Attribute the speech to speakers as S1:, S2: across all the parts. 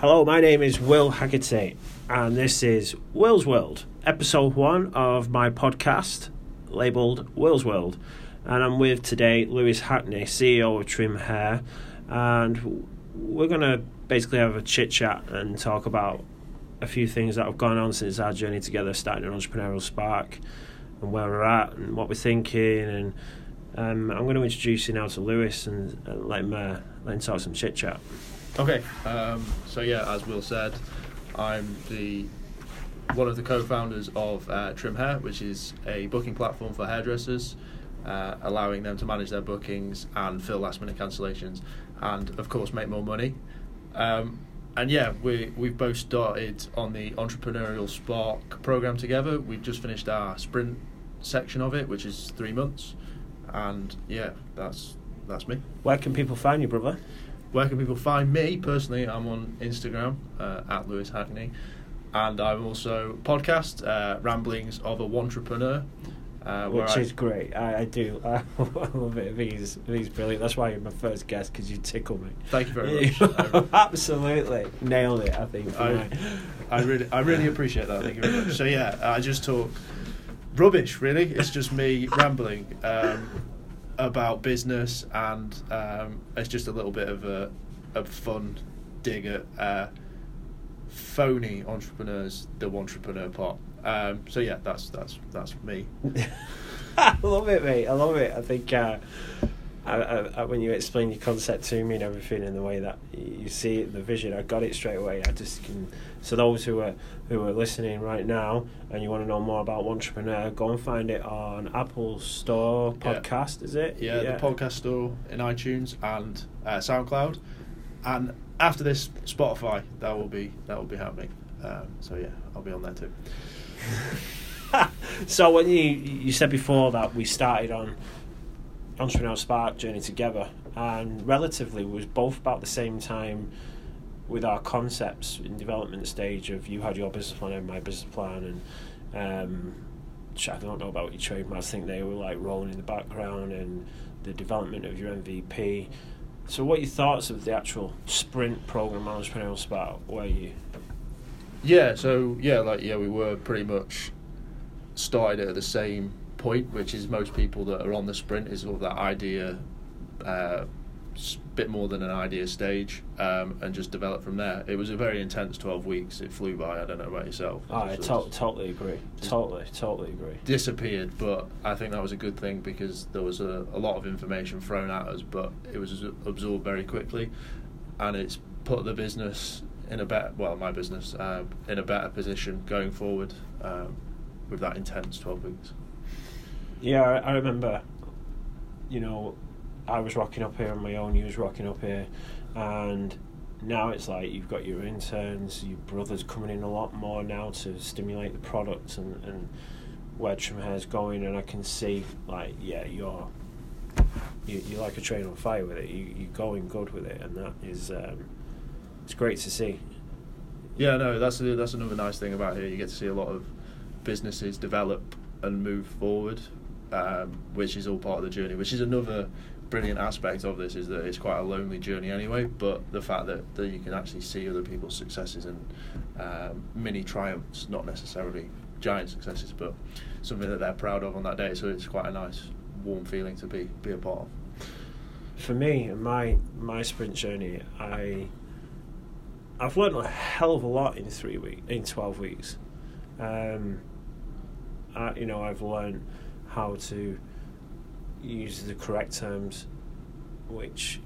S1: Hello, my name is Will Haggerty, and this is Will's World, episode one of my podcast labeled Will's World. And I'm with today Lewis Hackney, CEO of Trim Hair, and we're going to basically have a chit chat and talk about a few things that have gone on since our journey together, starting an entrepreneurial spark, and where we're at, and what we're thinking. And um, I'm going to introduce you now to Lewis and uh, let him uh, let him talk some chit chat.
S2: Okay, um, so yeah, as Will said, I'm the one of the co-founders of uh, Trim Hair, which is a booking platform for hairdressers, uh, allowing them to manage their bookings and fill last-minute cancellations, and of course make more money. Um, and yeah, we we've both started on the entrepreneurial spark program together. We've just finished our sprint section of it, which is three months, and yeah, that's that's me.
S1: Where can people find you, brother?
S2: Where can people find me personally? I'm on Instagram uh, at Lewis Hackney, and I'm also podcast uh, Ramblings of a Entrepreneur. Uh,
S1: Which
S2: I,
S1: is great. I, I do. I love it. He's he's brilliant. That's why you're my first guest because you tickle me.
S2: Thank you very much.
S1: Absolutely nailed it. I think.
S2: I, I really, I really appreciate that. Thank you very much. So yeah, I just talk rubbish. Really, it's just me rambling. Um, about business, and um, it's just a little bit of a, a fun dig at uh, phony entrepreneurs, the entrepreneur part. Um, so yeah, that's that's that's me.
S1: I love it, mate. I love it. I think uh, I, I, when you explain your concept to me and everything in the way that you see it, the vision, I got it straight away. I just can. So those who are who are listening right now and you want to know more about Entrepreneur, go and find it on Apple Store podcast.
S2: Yeah.
S1: Is it?
S2: Yeah, yeah, the podcast store in iTunes and uh, SoundCloud, and after this Spotify. That will be that will be happening. Um, so yeah, I'll be on there too.
S1: so when you you said before that we started on entrepreneurial spark journey together and relatively we was both about the same time with our concepts in development stage of you had your business plan and my business plan and um, I don't know about your trademarks I think they were like rolling in the background and the development of your MVP so what are your thoughts of the actual sprint program entrepreneurial spark? Where you?
S2: Yeah so yeah like yeah we were pretty much started at the same point, which is most people that are on the sprint is all that idea, uh, bit more than an idea stage, um, and just develop from there. It was a very intense twelve weeks. It flew by. I don't know about yourself.
S1: Oh, I to- totally agree. Totally, totally agree.
S2: Disappeared, but I think that was a good thing because there was a, a lot of information thrown at us, but it was absorbed very quickly, and it's put the business in a better well my business uh, in a better position going forward um, with that intense 12 weeks
S1: yeah, I, I remember. You know, I was rocking up here on my own. You was rocking up here, and now it's like you've got your interns, your brothers coming in a lot more now to stimulate the product and, and where Trim Hair's going, and I can see like yeah, you're you, you're like a train on fire with it. You you're going good with it, and that is um, it's great to see.
S2: Yeah, no, that's a, that's another nice thing about here. You get to see a lot of businesses develop and move forward um, which is all part of the journey. Which is another brilliant aspect of this is that it's quite a lonely journey anyway. But the fact that, that you can actually see other people's successes and um, mini triumphs, not necessarily giant successes, but something that they're proud of on that day. So it's quite a nice, warm feeling to be be a part of.
S1: For me, my my sprint journey, I I've learned a hell of a lot in three weeks, in twelve weeks. Um, I, you know, I've learned how to use the correct terms, which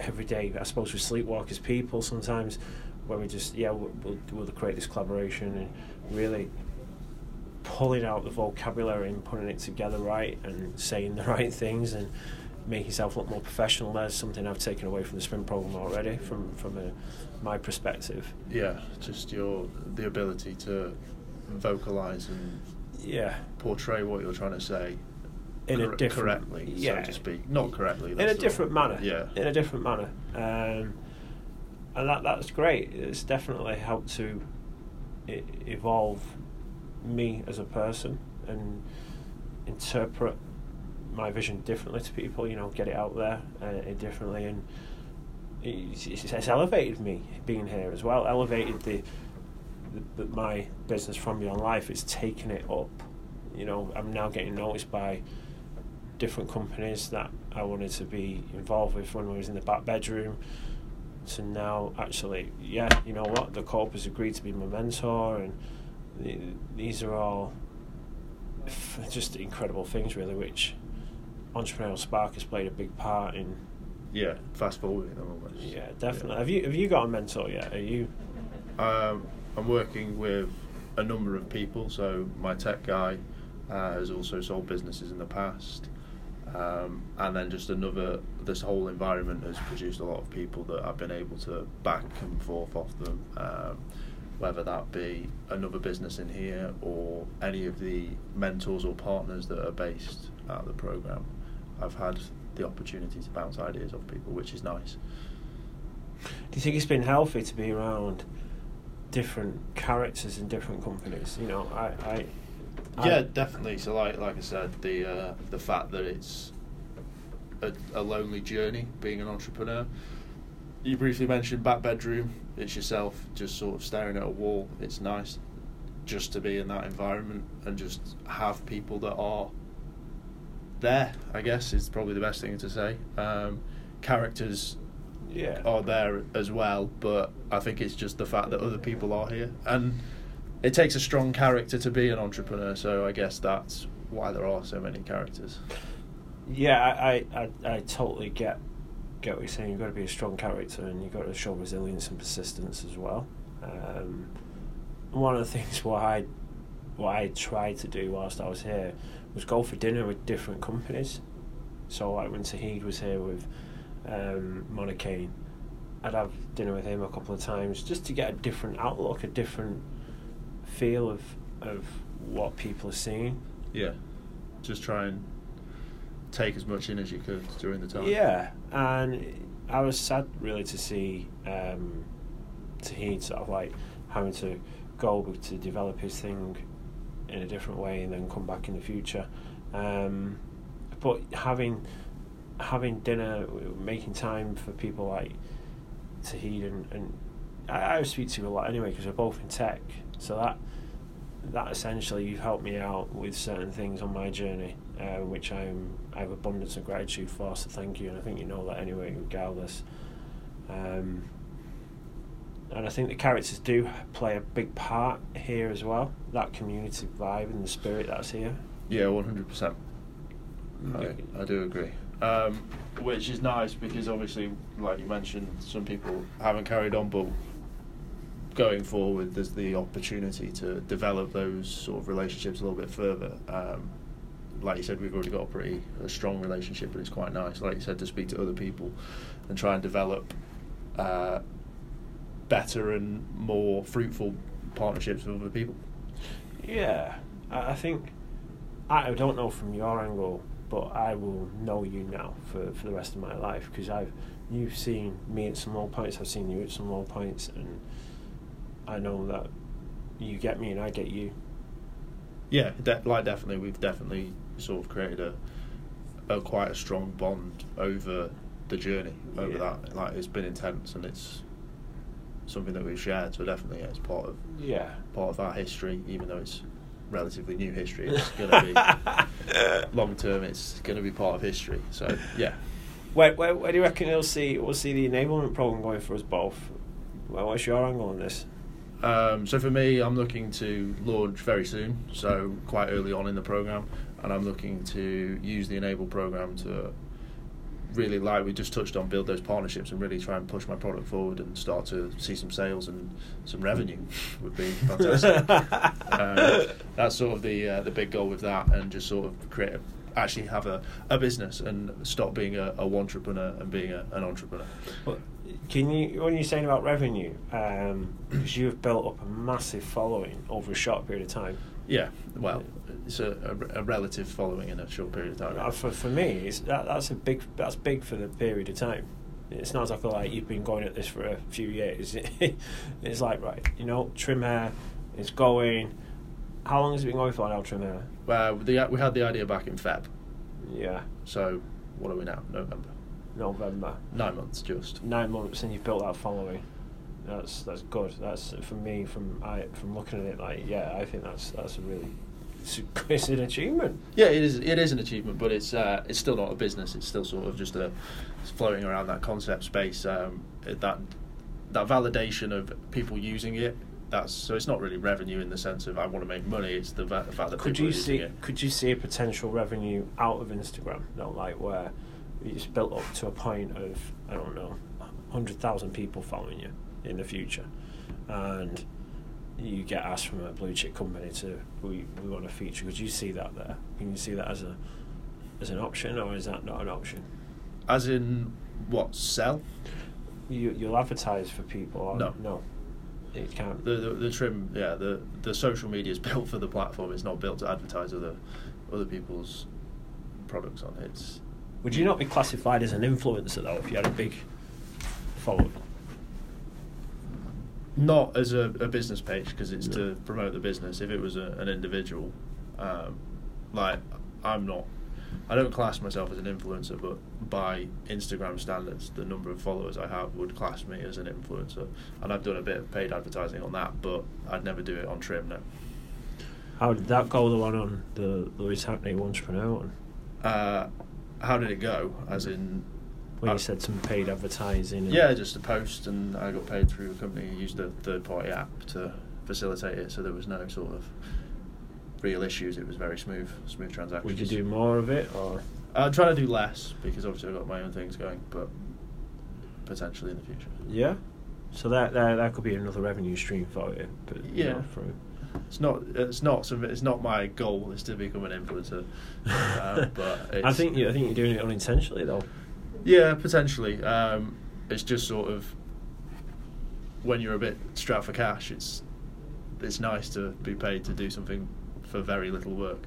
S1: every day, I suppose, we sleepwalk as people sometimes, where we just, yeah, we'll, we'll, create this collaboration and really pulling out the vocabulary and putting it together right and saying the right things and make yourself look more professional. That's something I've taken away from the sprint program already, from from a, my perspective.
S2: Yeah, just your the ability to vocalize and
S1: yeah
S2: portray what you're trying to say
S1: in cor- a different
S2: correctly, yeah. so to speak. Not correctly.
S1: In a different manner.
S2: Yeah.
S1: In a different manner. Um, and that that's great. It's definitely helped to I- evolve me as a person and interpret my vision differently to people. You know, get it out there uh, differently, and it's, it's elevated me being here as well. Elevated the, the my business from Beyond Life. is taking it up. You know, I'm now getting noticed by different companies that I wanted to be involved with when I was in the back bedroom. So now, actually, yeah, you know what? The corp has agreed to be my mentor, and the, these are all f- just incredible things, really, which entrepreneurial spark has played a big part in.
S2: Yeah, fast forwarding almost.
S1: Yeah, definitely. Have you have you got a mentor yet? Are you?
S2: Um, I'm working with a number of people. So my tech guy uh, has also sold businesses in the past. Um, and then just another, this whole environment has produced a lot of people that I've been able to back and forth off them, um, whether that be another business in here or any of the mentors or partners that are based at the program. I've had the opportunity to bounce ideas off people, which is nice.
S1: Do you think it's been healthy to be around different characters in different companies? You know, I, I
S2: yeah, definitely. So, like like I said, the uh, the fact that it's a, a, lonely journey being an entrepreneur. You briefly mentioned back bedroom. It's yourself just sort of staring at a wall. It's nice just to be in that environment and just have people that are there. I guess is probably the best thing to say. Um, characters
S1: yeah.
S2: are there as well, but I think it's just the fact that other people are here and it takes a strong character to be an entrepreneur. So I guess that's why there are so many characters.
S1: Yeah, I, I, I totally get get what you're saying. You've got to be a strong character, and you've got to show resilience and persistence as well. Um, one of the things what I what I tried to do whilst I was here was go for dinner with different companies. So like when Tahid was here with um, I'd have dinner with him a couple of times just to get a different outlook, a different feel of of what people are seeing.
S2: Yeah, just try and take as much in as you could during the time.
S1: Yeah, and I was sad really to see um, Tahid sort of like having to go to develop his thing in a different way and then come back in the future. Um, but having having dinner, making time for people like Tahid and, and I, I speak to you a lot anyway because we're both in tech, so that that essentially you've helped me out with certain things on my journey, uh, which I'm I have abundance of gratitude for. So thank you, and I think you know that anyway, regardless. Um, and I think the characters do play a big part here as well. That community vibe and the spirit that's here.
S2: Yeah, one hundred percent. I do agree. Um, which is nice because obviously, like you mentioned, some people haven't carried on, but going forward, there's the opportunity to develop those sort of relationships a little bit further. Um, like you said, we've already got a pretty a strong relationship, but it's quite nice, like you said, to speak to other people and try and develop uh, better and more fruitful partnerships with other people.
S1: Yeah, I think I don't know from your angle, but I will know you now for, for the rest of my life because I've you've seen me at some low points, I've seen you at some low points, and I know that you get me and I get you.
S2: Yeah, de- like definitely, we've definitely sort of created a, a quite a strong bond over the journey. Over yeah. that, like it's been intense and it's something that we've shared. So definitely, yeah, it's part of
S1: yeah
S2: part of our history, even though it's relatively new history. It's going to be long term. It's going to be part of history. So yeah.
S1: Where, where, where do you reckon we'll see we'll see the enablement program going for us both? Well, what's your angle on this?
S2: Um, so for me, I'm looking to launch very soon, so quite early on in the program, and I'm looking to use the Enable program to really, like we just touched on, build those partnerships and really try and push my product forward and start to see some sales and some revenue would be fantastic. um, that's sort of the uh, the big goal with that, and just sort of create a actually have a, a business and stop being a, a entrepreneur and being a, an entrepreneur.
S1: But can you, when you're saying about revenue, um, because you've built up a massive following over a short period of time.
S2: Yeah, well, it's a, a, a relative following in a short period of time.
S1: Uh, for for me, it's, that, that's a big that's big for the period of time. It's not exactly like you've been going at this for a few years. it's like right, you know, trim hair, it's going. How long has it been going for now, trim hair?
S2: Well, the, we had the idea back in Feb.
S1: Yeah.
S2: So, what are we now? November.
S1: November.
S2: Nine months, just.
S1: Nine months, and you've built that following. That's that's good. That's for me from I from looking at it like yeah, I think that's that's a really it's, it's an achievement.
S2: Yeah, it is. It is an achievement, but it's uh, it's still not a business. It's still sort of just a floating around that concept space. Um, that that validation of people using it. That's so it's not really revenue in the sense of I want to make money. It's the, va- the fact that
S1: Could
S2: people
S1: you
S2: are using
S1: see
S2: it.
S1: could you see a potential revenue out of Instagram? No, like where it's built up to a point of I don't know, hundred thousand people following you in the future, and you get asked from a blue chip company to we we want to feature. Could you see that there? Can you see that as a as an option, or is that not an option?
S2: As in what sell?
S1: You you'll advertise for people.
S2: No.
S1: no, it can't.
S2: The, the the trim, yeah. The the social media is built for the platform. It's not built to advertise other other people's products on it.
S1: Would you not be classified as an influencer though if you had a big following?
S2: Not as a, a business page because it's
S1: No.
S2: to promote the business. If it was a, an individual, um, like I'm not, I don't class myself as an influencer, but by Instagram standards, the number of followers I have would class me as an influencer. And I've done a bit of paid advertising on that, but I'd never do it on Trim now.
S1: How did that go? The one on the Lewis Hackney entrepreneur one,
S2: Uh, how did it go? As in,
S1: when
S2: Uh,
S1: you said some paid advertising. And
S2: yeah, just a post, and I got paid through a company who used a third-party app to facilitate it, so there was no sort of real issues. It was very smooth, smooth transactions.
S1: Would you do more of it, or
S2: I'm trying to do less because obviously I've got my own things going, but potentially in the future.
S1: yeah? So that that that could be another revenue stream for you. But
S2: Yeah.
S1: know, from
S2: It's not. It's not. It's not my goal is to become an influencer. uh, but it's,
S1: I think you I think you're doing it unintentionally though.
S2: Yeah, potentially. Um, it's just sort of when you're a bit strapped for cash. It's it's nice to be paid to do something for very little work.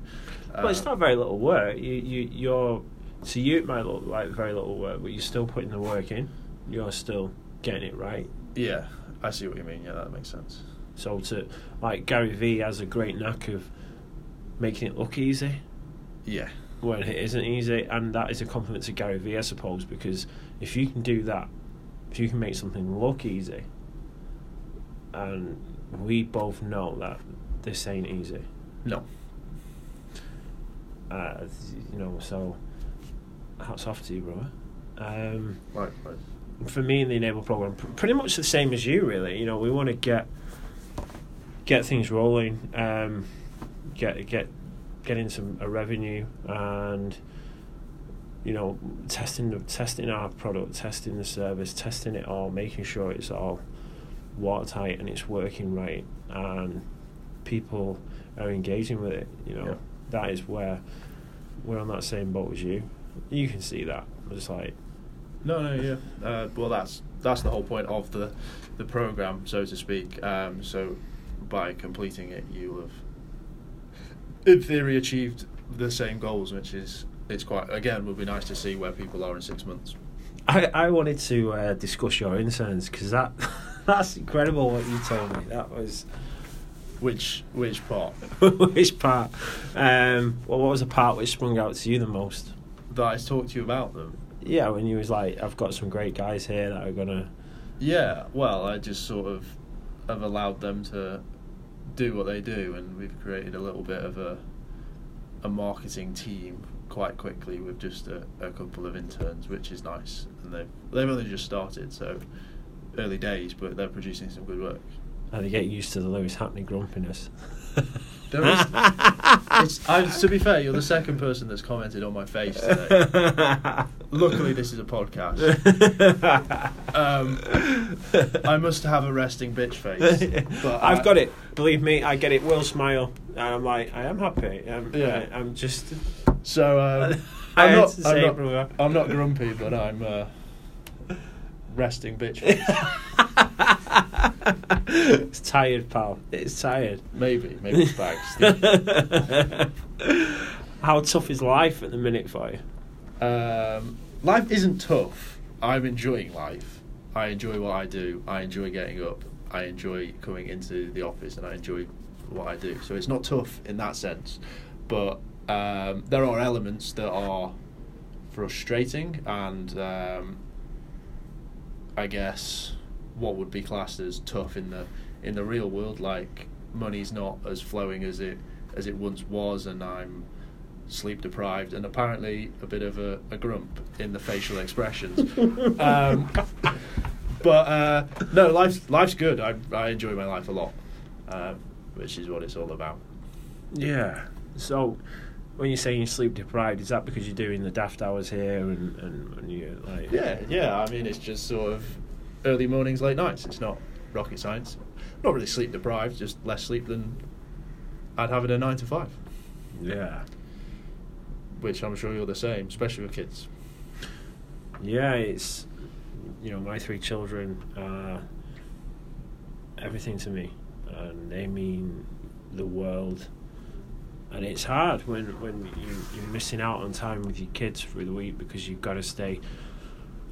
S1: well, it's
S2: Uh,
S1: not very little work. You you you're so you it might look like very little work, but you're still putting the work in. You're still getting it right.
S2: Yeah, I see what you mean. Yeah, that makes sense.
S1: So to like Gary Vee has a great knack of making it look easy.
S2: Yeah,
S1: when it isn't easy, and that is a compliment to Gary Vee, I suppose, because if you can do that, if you can make something look easy, and we both know that this ain't easy,
S2: no,
S1: uh, you know, so hats off to you, brother. Um,
S2: likewise.
S1: for me in the enable program pr- pretty much the same as you really you know we want to get get things rolling um get get getting some a revenue and you know testing the testing our product testing the service testing it all making sure it's all watertight and it's working right and people are engaging with it you know
S2: Yeah.
S1: that is where we're on that same boat as you you can see that it's like
S2: No, no, yeah. Uh, well, that's that's the whole point of the the program, so to speak. Um, so by completing it, you have, in theory, achieved the same goals, which is it's quite again would be nice to see where people are in six months.
S1: I, I wanted to uh, discuss your interns because that that's incredible what you told me. That was
S2: Which which part
S1: which part? Um, well, what was the part which sprung out to you the most?
S2: that I talked to you about them?
S1: Yeah, when you was like, "I've got some great guys here that are gonna."
S2: Yeah, well, I just sort of have allowed them to do what they do, and we've created a little bit of a a marketing team quite quickly with just a, a couple of interns, which is nice. And they've they've only just started, so early days, but they're producing some good work.
S1: And they get used to the Lewis Hackney grumpiness.
S2: There is, it's, I, to be fair, you're the second person that's commented on my face today. Luckily, this is a podcast. Um, I must have a resting bitch face. But
S1: I've
S2: I-
S1: got it. Believe me, I get it. Will smile, and I'm like, I am happy. I'm,
S2: Yeah.
S1: I, am just.
S2: So um, I'm not. I'm not,
S1: brother.
S2: I'm not grumpy, but I'm uh, resting bitch. face.
S1: It's tired, pal. It's tired.
S2: maybe, maybe it's bags.
S1: How tough is life at the minute for you?
S2: um, life isn't tough. I'm enjoying life. I enjoy what I do. I enjoy getting up. I enjoy coming into the office, and I enjoy what I do. So it's not tough in that sense, but um, there are elements that are frustrating and um, I guess what would be classed as tough in the in the real world. Like money's not as flowing as it as it once was, and I'm sleep deprived and apparently a bit of a, a grump in the facial expressions. um, but uh, no, life's life's good. I I enjoy my life a lot, um, which is what it's all about.
S1: Yeah. So, when you're saying you're sleep deprived, is that because you're doing the daft hours here and, and, and you're like.
S2: Yeah, yeah. I mean, it's just sort of early mornings, late nights. It's not rocket science. Not really sleep deprived, just less sleep than I'd have in a nine to five.
S1: Yeah.
S2: Which I'm sure you're the same, especially with kids.
S1: Yeah, it's. You know, my three children are everything to me. And they mean the world. And it's hard when, when you, you're missing out on time with your kids through the week because you've got to stay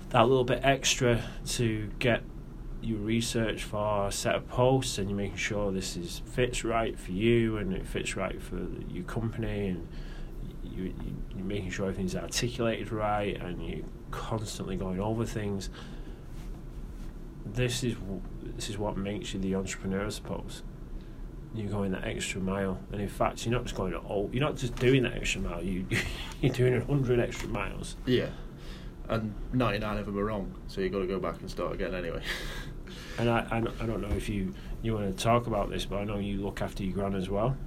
S1: that little bit extra to get your research for a set of posts and you're making sure this is fits right for you and it fits right for your company and you, you, you're making sure everything's articulated right and you're constantly going over things. This is this is what makes you the entrepreneur, I suppose. You're going that extra mile, and in fact, you're not just going oh, you're not just doing that extra mile. You you're doing a hundred extra miles.
S2: Yeah, and 99 of them are wrong, so you've got to go back and start again anyway.
S1: and I, I, I don't know if you you want to talk about this, but I know you look after your gran as well.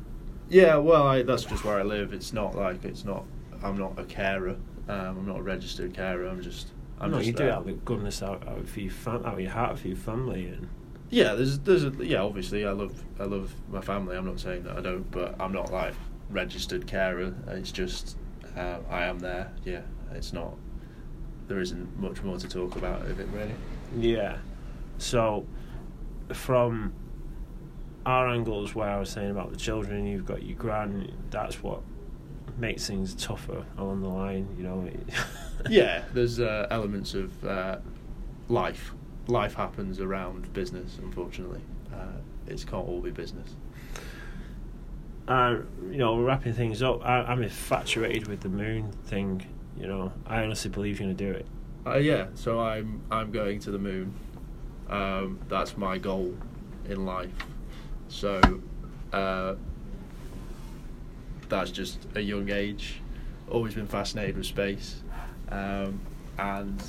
S2: Yeah, well, I, that's just where I live. It's not like it's not. I'm not a carer. Um, I'm not a registered carer. I'm just. I'm
S1: no,
S2: just
S1: you do
S2: there.
S1: it out of goodness out, out for your fam- out of your heart for your family, and
S2: Yeah, there's there's a, yeah. Obviously, I love I love my family. I'm not saying that I don't, but I'm not like registered carer. It's just uh, I am there. Yeah, it's not. There isn't much more to talk about of it really.
S1: yeah. So, from our angles, where I was saying about the children, you've got your gran. That's what makes things tougher along the line. You know.
S2: Yeah, there's uh, elements of uh, life. Life happens around business. Unfortunately, uh, it can't all be business.
S1: uh, you know, wrapping things up, I, I'm infatuated with the moon thing. You know, I honestly believe you're to do it.
S2: Uh, yeah, so I'm I'm going to the moon. Um, that's my goal in life. So uh, that's just a young age. Always been fascinated with space, um, and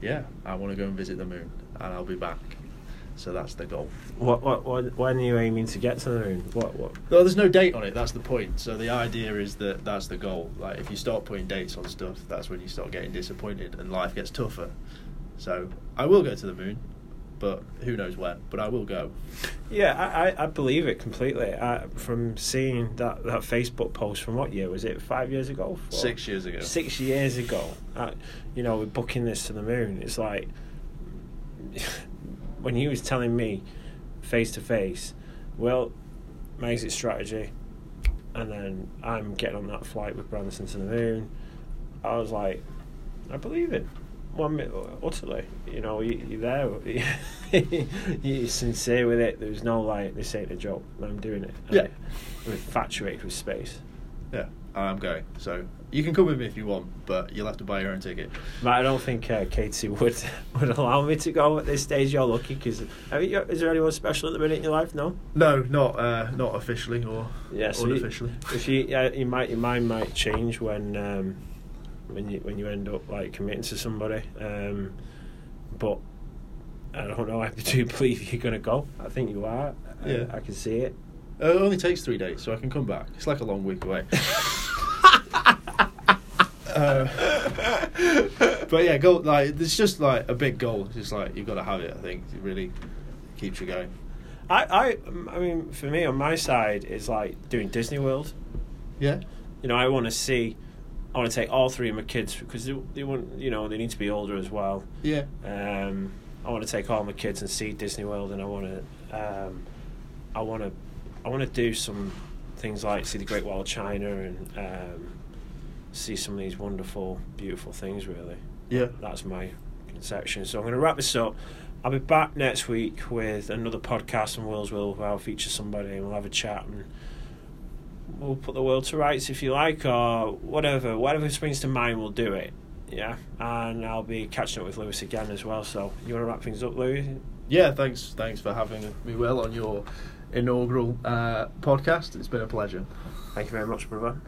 S2: yeah, I want to go and visit the moon, and I'll be back. So that's the goal.
S1: What, what, what, when are you aiming to get to the moon? What, what?
S2: No, there's no date on it. That's the point. So the idea is that that's the goal. Like if you start putting dates on stuff, that's when you start getting disappointed and life gets tougher. So I will go to the moon, but who knows when? But I will go.
S1: Yeah, I, I, I believe it completely. I, from seeing that, that Facebook post from what year was it? Five years ago? Four?
S2: Six years ago.
S1: Six years ago. Uh, you know, we're booking this to the moon. It's like when he was telling me face to face, well, my exit strategy, and then I'm getting on that flight with Branson to the moon. I was like, I believe it. One minute, utterly. You know, you, you're there. you're sincere with it. There's no like, this ain't a joke. I'm doing it.
S2: Yeah.
S1: I'm infatuated with space.
S2: Yeah, I'm going. So you can come with me if you want, but you'll have to buy your own ticket.
S1: But I don't think uh, Katie would would allow me to go at this stage. You're lucky because is there anyone special at the minute in your life? No.
S2: No, not uh, not officially or
S1: Yeah, so you-
S2: unofficially.
S1: If you, yeah, you might, your mind might change when um, when you when you end up like committing to somebody. Um, but I don't know. I do believe you're going to go. I think you are.
S2: Yeah.
S1: I, I can see it.
S2: Uh, it only takes three days, so I can come back. It's like a long week away. Uh, but yeah, goal like it's just like a big goal. It's just like you've got to have it. I think it really keeps you going.
S1: I, I, I mean, for me on my side, it's like doing Disney World.
S2: Yeah,
S1: you know, I want to see. I want to take all three of my kids because they, they want, you know, they need to be older as well.
S2: yeah,
S1: Um, I want to take all my kids and see Disney World, and I want to, um, I want to, I want to do some things like see the Great Wall of China and um, see some of these wonderful, beautiful things. Really,
S2: yeah.
S1: that's my conception. So I'm going to wrap this up. I'll be back next week with another podcast on World's Will where I'll feature somebody and we'll have a chat and we'll put the world to rights if you like or whatever. Whatever springs to mind, we'll do it. Yeah, and I'll be catching up with Lewis again as well. So you want to wrap things up, Lewis?
S2: Yeah, thanks. Thanks for having me, Will, on your inaugural uh, podcast. It's been a pleasure.
S1: Thank you very much, brother.